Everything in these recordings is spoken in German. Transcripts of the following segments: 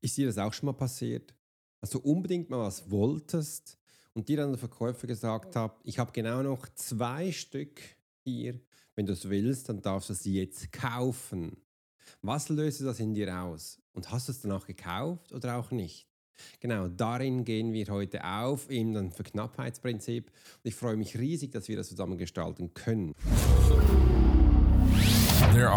Ist dir das auch schon mal passiert? Dass du unbedingt mal was wolltest und dir dann der Verkäufer gesagt hat, ich habe genau noch zwei Stück hier. Wenn du es willst, dann darfst du sie jetzt kaufen. Was löst das in dir aus? Und hast du es danach gekauft oder auch nicht? Genau, darin gehen wir heute auf, in dem Verknappheitsprinzip. Und ich freue mich riesig, dass wir das zusammen gestalten können.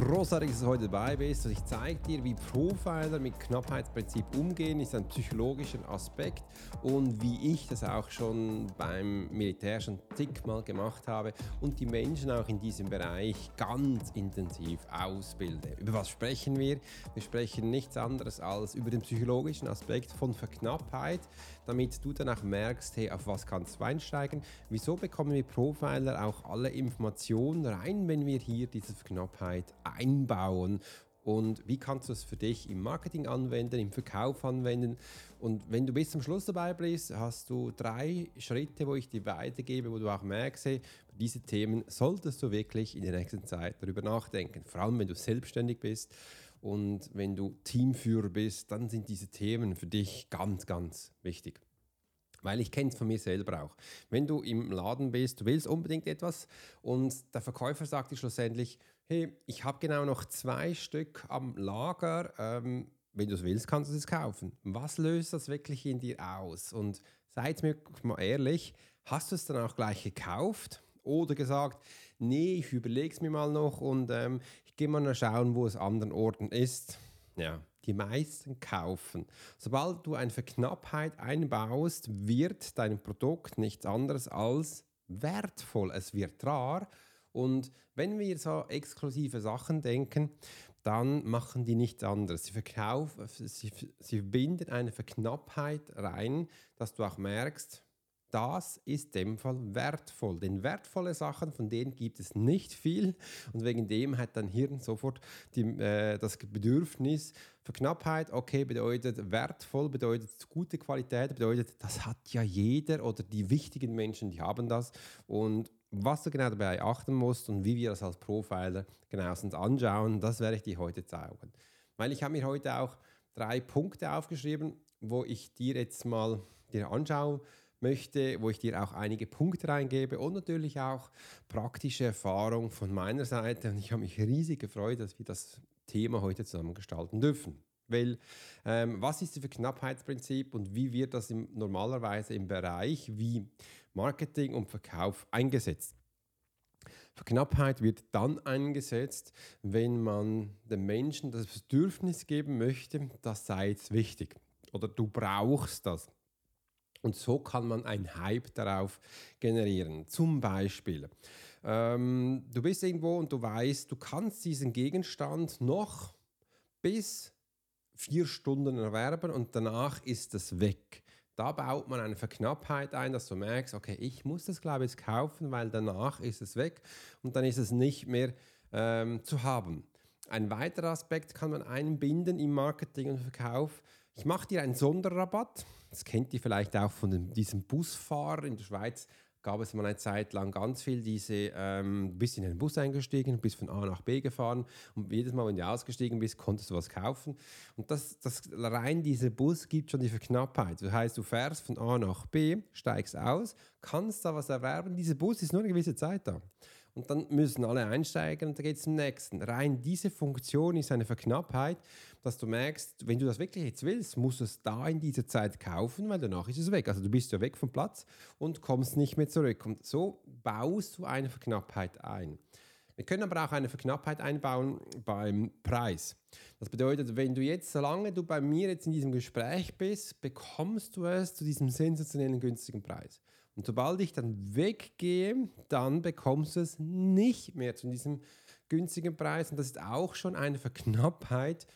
Großartig, dass du heute dabei bist und ich zeige dir, wie Profiler mit Knappheitsprinzip umgehen, ist ein psychologischer Aspekt und wie ich das auch schon beim Militär schon zigmal gemacht habe und die Menschen auch in diesem Bereich ganz intensiv ausbilde. Über was sprechen wir? Wir sprechen nichts anderes als über den psychologischen Aspekt von Verknappheit, damit du dann auch merkst, hey, auf was kannst du einsteigen? Wieso bekommen wir Profiler auch alle Informationen rein, wenn wir hier diese Verknappheit einbauen? Und wie kannst du es für dich im Marketing anwenden, im Verkauf anwenden? Und wenn du bis zum Schluss dabei bist, hast du drei Schritte, wo ich dir weitergebe, wo du auch merkst, hey, diese Themen solltest du wirklich in der nächsten Zeit darüber nachdenken. Vor allem, wenn du selbstständig bist und wenn du Teamführer bist, dann sind diese Themen für dich ganz, ganz wichtig. Weil ich kenne es von mir selber auch. Wenn du im Laden bist, du willst unbedingt etwas und der Verkäufer sagt dir schlussendlich, hey, ich habe genau noch zwei Stück am Lager, ähm, wenn du es willst, kannst du es kaufen. Was löst das wirklich in dir aus? Und seid mir mal ehrlich, hast du es dann auch gleich gekauft oder gesagt, nee, ich überlege es mir mal noch und ähm, ich gehe mal schauen, wo es an anderen Orten ist. Ja, die meisten kaufen. Sobald du eine Verknappheit einbaust, wird dein Produkt nichts anderes als wertvoll. Es wird rar. Und wenn wir so exklusive Sachen denken, dann machen die nichts anderes. Sie verkaufen, sie, sie binden eine Verknappheit rein, dass du auch merkst, das ist dem Fall wertvoll. Denn wertvolle Sachen, von denen gibt es nicht viel. Und wegen dem hat dein Hirn sofort die, äh, das Bedürfnis für Knappheit. Okay, bedeutet wertvoll, bedeutet gute Qualität, bedeutet, das hat ja jeder oder die wichtigen Menschen, die haben das. Und was du genau dabei achten musst und wie wir das als Profiler genauestens anschauen, das werde ich dir heute zeigen. Weil ich habe mir heute auch drei Punkte aufgeschrieben, wo ich dir jetzt mal dir anschaue möchte, wo ich dir auch einige Punkte reingebe und natürlich auch praktische Erfahrung von meiner Seite. Und ich habe mich riesig gefreut, dass wir das Thema heute zusammen gestalten dürfen. Weil, ähm, was ist das Knappheitsprinzip und wie wird das im, normalerweise im Bereich wie Marketing und Verkauf eingesetzt? Verknappheit wird dann eingesetzt, wenn man den Menschen das Bedürfnis geben möchte, das sei jetzt wichtig oder du brauchst das. Und so kann man einen Hype darauf generieren. Zum Beispiel, ähm, du bist irgendwo und du weißt, du kannst diesen Gegenstand noch bis vier Stunden erwerben und danach ist es weg. Da baut man eine Verknappheit ein, dass du merkst, okay, ich muss das glaube ich kaufen, weil danach ist es weg und dann ist es nicht mehr ähm, zu haben. Ein weiterer Aspekt kann man einbinden im Marketing und Verkauf. Ich mache dir einen Sonderrabatt das kennt ihr vielleicht auch von dem, diesem Busfahrer in der Schweiz. Gab es mal eine Zeit lang ganz viel diese, ähm, bist in den Bus eingestiegen, bist von A nach B gefahren und jedes Mal, wenn du ausgestiegen bist, konntest du was kaufen. Und das, das rein dieser Bus gibt schon die Verknappheit. Das heißt, du fährst von A nach B, steigst aus, kannst da was erwerben. Dieser Bus ist nur eine gewisse Zeit da und dann müssen alle einsteigen und dann geht es zum nächsten. Rein diese Funktion ist eine Verknappheit, dass du merkst, wenn du das wirklich jetzt willst, musst du es da in dieser Zeit kaufen, weil danach ist es weg. Also du bist ja weg vom Platz und kommst nicht mehr zurück. Und so baust du eine Verknappheit ein. Wir können aber auch eine Verknappheit einbauen beim Preis. Das bedeutet, wenn du jetzt, solange du bei mir jetzt in diesem Gespräch bist, bekommst du es zu diesem sensationellen günstigen Preis. Und sobald ich dann weggehe, dann bekommst du es nicht mehr zu diesem günstigen Preis. Und das ist auch schon eine Verknappheit,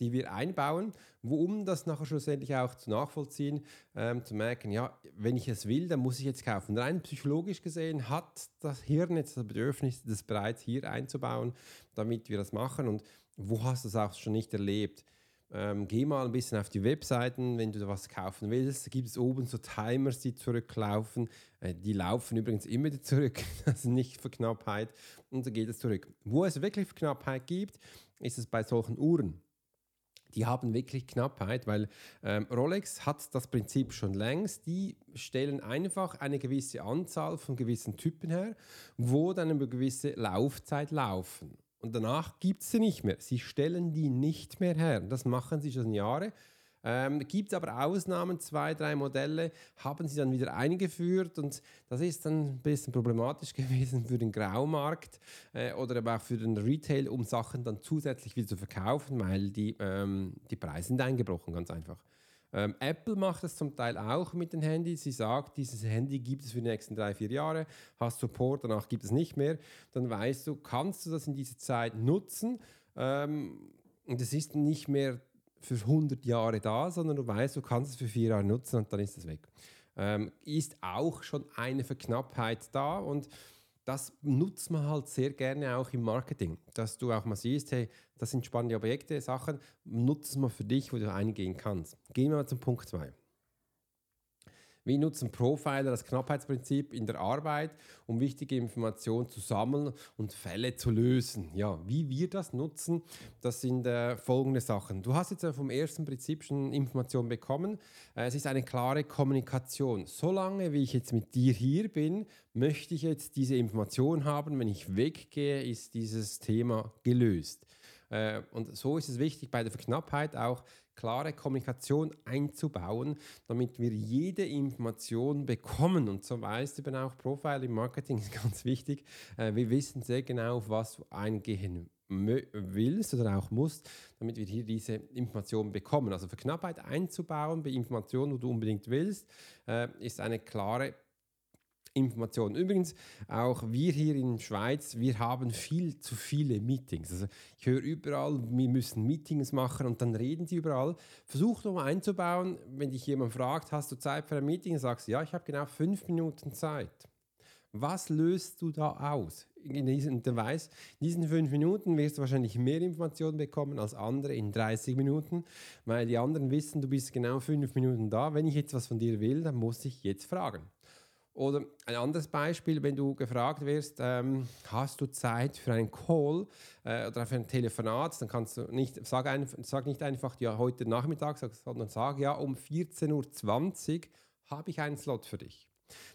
die wir einbauen, um das nachher schlussendlich auch zu nachvollziehen, ähm, zu merken, ja, wenn ich es will, dann muss ich jetzt kaufen. Rein psychologisch gesehen hat das Hirn jetzt das Bedürfnis, das bereits hier einzubauen, damit wir das machen. Und wo hast du es auch schon nicht erlebt? Ähm, geh mal ein bisschen auf die Webseiten, wenn du was kaufen willst. Da gibt es oben so Timers, die zurücklaufen. Äh, die laufen übrigens immer wieder zurück, also nicht für Knappheit. Und so geht es zurück. Wo es wirklich für Knappheit gibt, ist es bei solchen Uhren die haben wirklich Knappheit, weil ähm, Rolex hat das Prinzip schon längst. Die stellen einfach eine gewisse Anzahl von gewissen Typen her, wo dann eine gewisse Laufzeit laufen. Und danach gibt es sie nicht mehr. Sie stellen die nicht mehr her. Das machen sie schon Jahre. Ähm, gibt aber Ausnahmen, zwei, drei Modelle haben sie dann wieder eingeführt und das ist dann ein bisschen problematisch gewesen für den Graumarkt äh, oder aber auch für den Retail, um Sachen dann zusätzlich wieder zu verkaufen, weil die, ähm, die Preise sind eingebrochen, ganz einfach. Ähm, Apple macht das zum Teil auch mit den Handys. Sie sagt, dieses Handy gibt es für die nächsten drei, vier Jahre, hast Support, danach gibt es nicht mehr. Dann weißt du, kannst du das in dieser Zeit nutzen. Ähm, und es ist nicht mehr für 100 Jahre da, sondern du weißt, du kannst es für vier Jahre nutzen und dann ist es weg. Ähm, ist auch schon eine Verknappheit da und das nutzt man halt sehr gerne auch im Marketing, dass du auch mal siehst, hey, das sind spannende Objekte, Sachen, nutzt man für dich, wo du eingehen kannst. Gehen wir mal zum Punkt 2. Wir nutzen Profiler das Knappheitsprinzip in der Arbeit, um wichtige Informationen zu sammeln und Fälle zu lösen. Ja, wie wir das nutzen, das sind äh, folgende Sachen. Du hast jetzt vom ersten Prinzip schon Informationen bekommen. Äh, es ist eine klare Kommunikation. Solange wie ich jetzt mit dir hier bin, möchte ich jetzt diese Information haben. Wenn ich weggehe, ist dieses Thema gelöst. Äh, und so ist es wichtig bei der Verknappheit auch klare Kommunikation einzubauen, damit wir jede Information bekommen. Und so weißt du eben auch, Profile im Marketing ist ganz wichtig. Äh, wir wissen sehr genau, auf was du eingehen willst oder auch musst, damit wir hier diese Informationen bekommen. Also für Knappheit einzubauen bei Informationen, die du unbedingt willst, äh, ist eine klare Informationen. Übrigens, auch wir hier in der Schweiz, wir haben viel zu viele Meetings. Also ich höre überall, wir müssen Meetings machen und dann reden sie überall. Versuch doch mal einzubauen, wenn dich jemand fragt, hast du Zeit für ein Meeting? Sagst du, ja, ich habe genau fünf Minuten Zeit. Was löst du da aus? In diesen, du weißt, in diesen fünf Minuten wirst du wahrscheinlich mehr Informationen bekommen als andere in 30 Minuten, weil die anderen wissen, du bist genau fünf Minuten da. Wenn ich jetzt was von dir will, dann muss ich jetzt fragen. Oder ein anderes Beispiel, wenn du gefragt wirst, ähm, hast du Zeit für einen Call äh, oder für ein Telefonat, dann kannst du nicht, sag, ein, sag nicht einfach, ja, heute Nachmittag, sondern sag, ja, um 14.20 Uhr habe ich einen Slot für dich.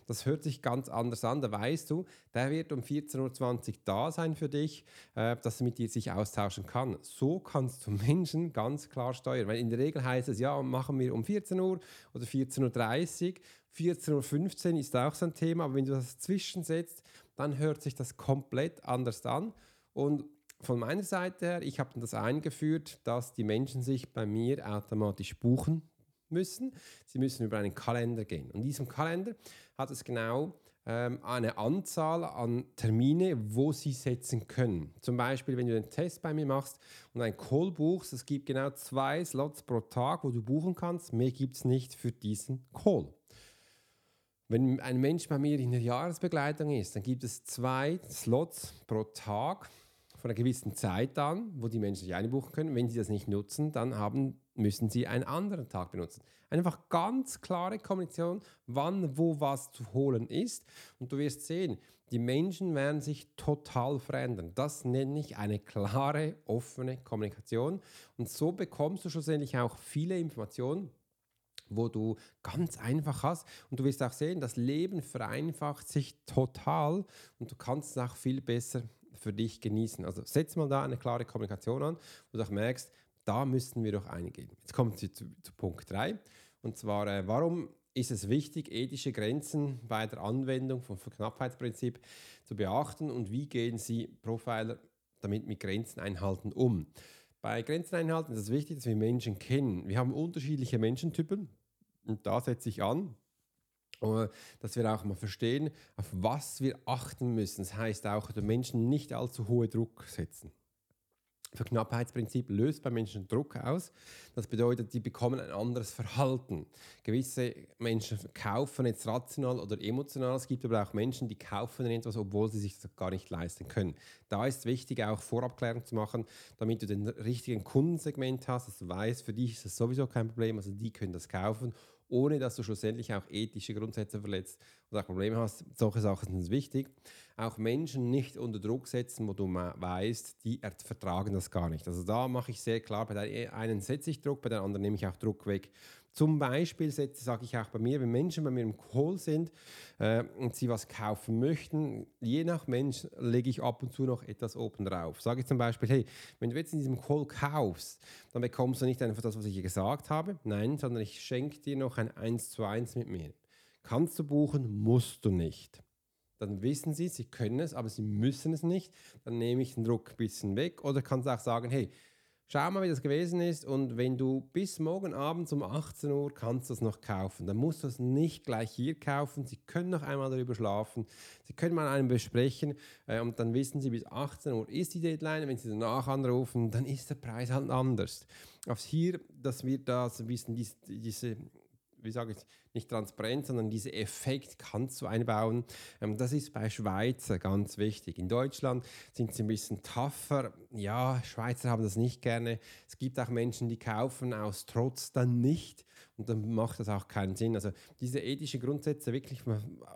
Das hört sich ganz anders an. Da weißt du, der wird um 14.20 Uhr da sein für dich, äh, dass er mit dir sich austauschen kann. So kannst du Menschen ganz klar steuern. Weil in der Regel heißt es, ja, machen wir um 14 Uhr oder 14.30 Uhr. 14.15 Uhr ist auch so ein Thema, aber wenn du das zwischensetzt, dann hört sich das komplett anders an. Und von meiner Seite her, ich habe das eingeführt, dass die Menschen sich bei mir automatisch buchen müssen. Sie müssen über einen Kalender gehen. Und in diesem Kalender hat es genau ähm, eine Anzahl an Termine, wo Sie setzen können. Zum Beispiel, wenn du einen Test bei mir machst und einen Call buchst, es gibt genau zwei Slots pro Tag, wo du buchen kannst. Mehr gibt es nicht für diesen Call. Wenn ein Mensch bei mir in der Jahresbegleitung ist, dann gibt es zwei Slots pro Tag von einer gewissen Zeit an, wo die Menschen sich einbuchen können. Wenn sie das nicht nutzen, dann haben, müssen sie einen anderen Tag benutzen. Einfach ganz klare Kommunikation, wann, wo was zu holen ist. Und du wirst sehen, die Menschen werden sich total verändern. Das nenne ich eine klare, offene Kommunikation. Und so bekommst du schlussendlich auch viele Informationen wo du ganz einfach hast. Und du wirst auch sehen, das Leben vereinfacht sich total und du kannst es auch viel besser für dich genießen. Also setz mal da eine klare Kommunikation an, wo du auch merkst, da müssten wir doch eingehen. Jetzt kommen wir zu, zu Punkt 3. Und zwar, äh, warum ist es wichtig, ethische Grenzen bei der Anwendung vom Knappheitsprinzip zu beachten und wie gehen Sie Profiler damit mit Grenzen einhalten um? Bei Grenzen einhalten ist es wichtig, dass wir Menschen kennen. Wir haben unterschiedliche Menschentypen und da setze ich an, äh, dass wir auch mal verstehen, auf was wir achten müssen. Das heißt auch, den Menschen nicht allzu hohe Druck setzen. Verknappheitsprinzip löst bei Menschen Druck aus. Das bedeutet, die bekommen ein anderes Verhalten. Gewisse Menschen kaufen jetzt rational oder emotional. Es gibt aber auch Menschen, die kaufen etwas, obwohl sie sich das gar nicht leisten können. Da ist wichtig, auch Vorabklärung zu machen, damit du den richtigen Kundensegment hast. Das weiß, für dich ist das sowieso kein Problem. Also die können das kaufen ohne dass du schlussendlich auch ethische Grundsätze verletzt oder auch Probleme hast. Solche Sachen sind wichtig. Auch Menschen nicht unter Druck setzen, wo du weißt, die vertragen das gar nicht. Also da mache ich sehr klar, bei der einen setze ich Druck, bei der anderen nehme ich auch Druck weg. Zum Beispiel sage ich auch bei mir, wenn Menschen bei mir im Call sind äh, und sie was kaufen möchten, je nach Mensch lege ich ab und zu noch etwas oben drauf. Sage ich zum Beispiel, hey, wenn du jetzt in diesem Call kaufst, dann bekommst du nicht einfach das, was ich gesagt habe, nein, sondern ich schenke dir noch ein 1 zu 1 mit mir. Kannst du buchen, musst du nicht. Dann wissen sie, sie können es, aber sie müssen es nicht. Dann nehme ich den Druck ein bisschen weg. Oder kannst auch sagen, hey, Schau mal, wie das gewesen ist und wenn du bis morgen Abend um 18 Uhr kannst du es noch kaufen, dann musst du es nicht gleich hier kaufen. Sie können noch einmal darüber schlafen, Sie können mal einen besprechen äh, und dann wissen Sie, bis 18 Uhr ist die Deadline. Wenn Sie danach anrufen, dann ist der Preis halt anders. Auf hier, dass wir das wissen, diese, diese wie sage ich, nicht transparent, sondern diesen Effekt kannst du einbauen. Ähm, das ist bei Schweizer ganz wichtig. In Deutschland sind sie ein bisschen tougher. Ja, Schweizer haben das nicht gerne. Es gibt auch Menschen, die kaufen aus Trotz dann nicht und dann macht das auch keinen Sinn. Also diese ethischen Grundsätze wirklich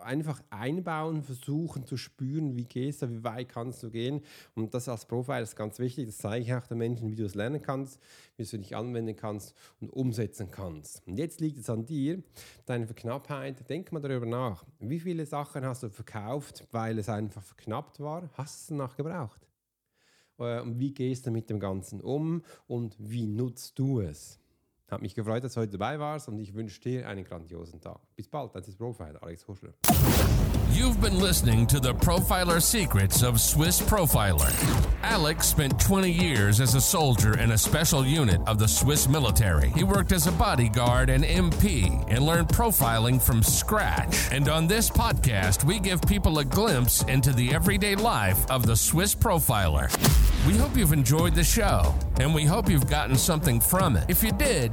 einfach einbauen, versuchen zu spüren, wie gehst du, wie weit kannst du gehen. Und das als Profiler ist ganz wichtig. Das zeige ich auch den Menschen, wie du es lernen kannst, wie du dich anwenden kannst und umsetzen kannst. Und jetzt liegt es an dir, deine Verknappheit. Denk mal darüber nach. Wie viele Sachen hast du verkauft, weil es einfach verknappt war? Hast du es danach gebraucht? Äh, und wie gehst du mit dem Ganzen um und wie nutzt du es? Hat mich gefreut, dass du heute dabei warst und ich wünsche dir einen grandiosen Tag. Bis bald, das ist Profiler Alex Huschler. You've been listening to the Profiler Secrets of Swiss Profiler. Alex spent 20 years as a soldier in a special unit of the Swiss military. He worked as a bodyguard and MP and learned profiling from scratch. And on this podcast, we give people a glimpse into the everyday life of the Swiss profiler. We hope you've enjoyed the show, and we hope you've gotten something from it. If you did,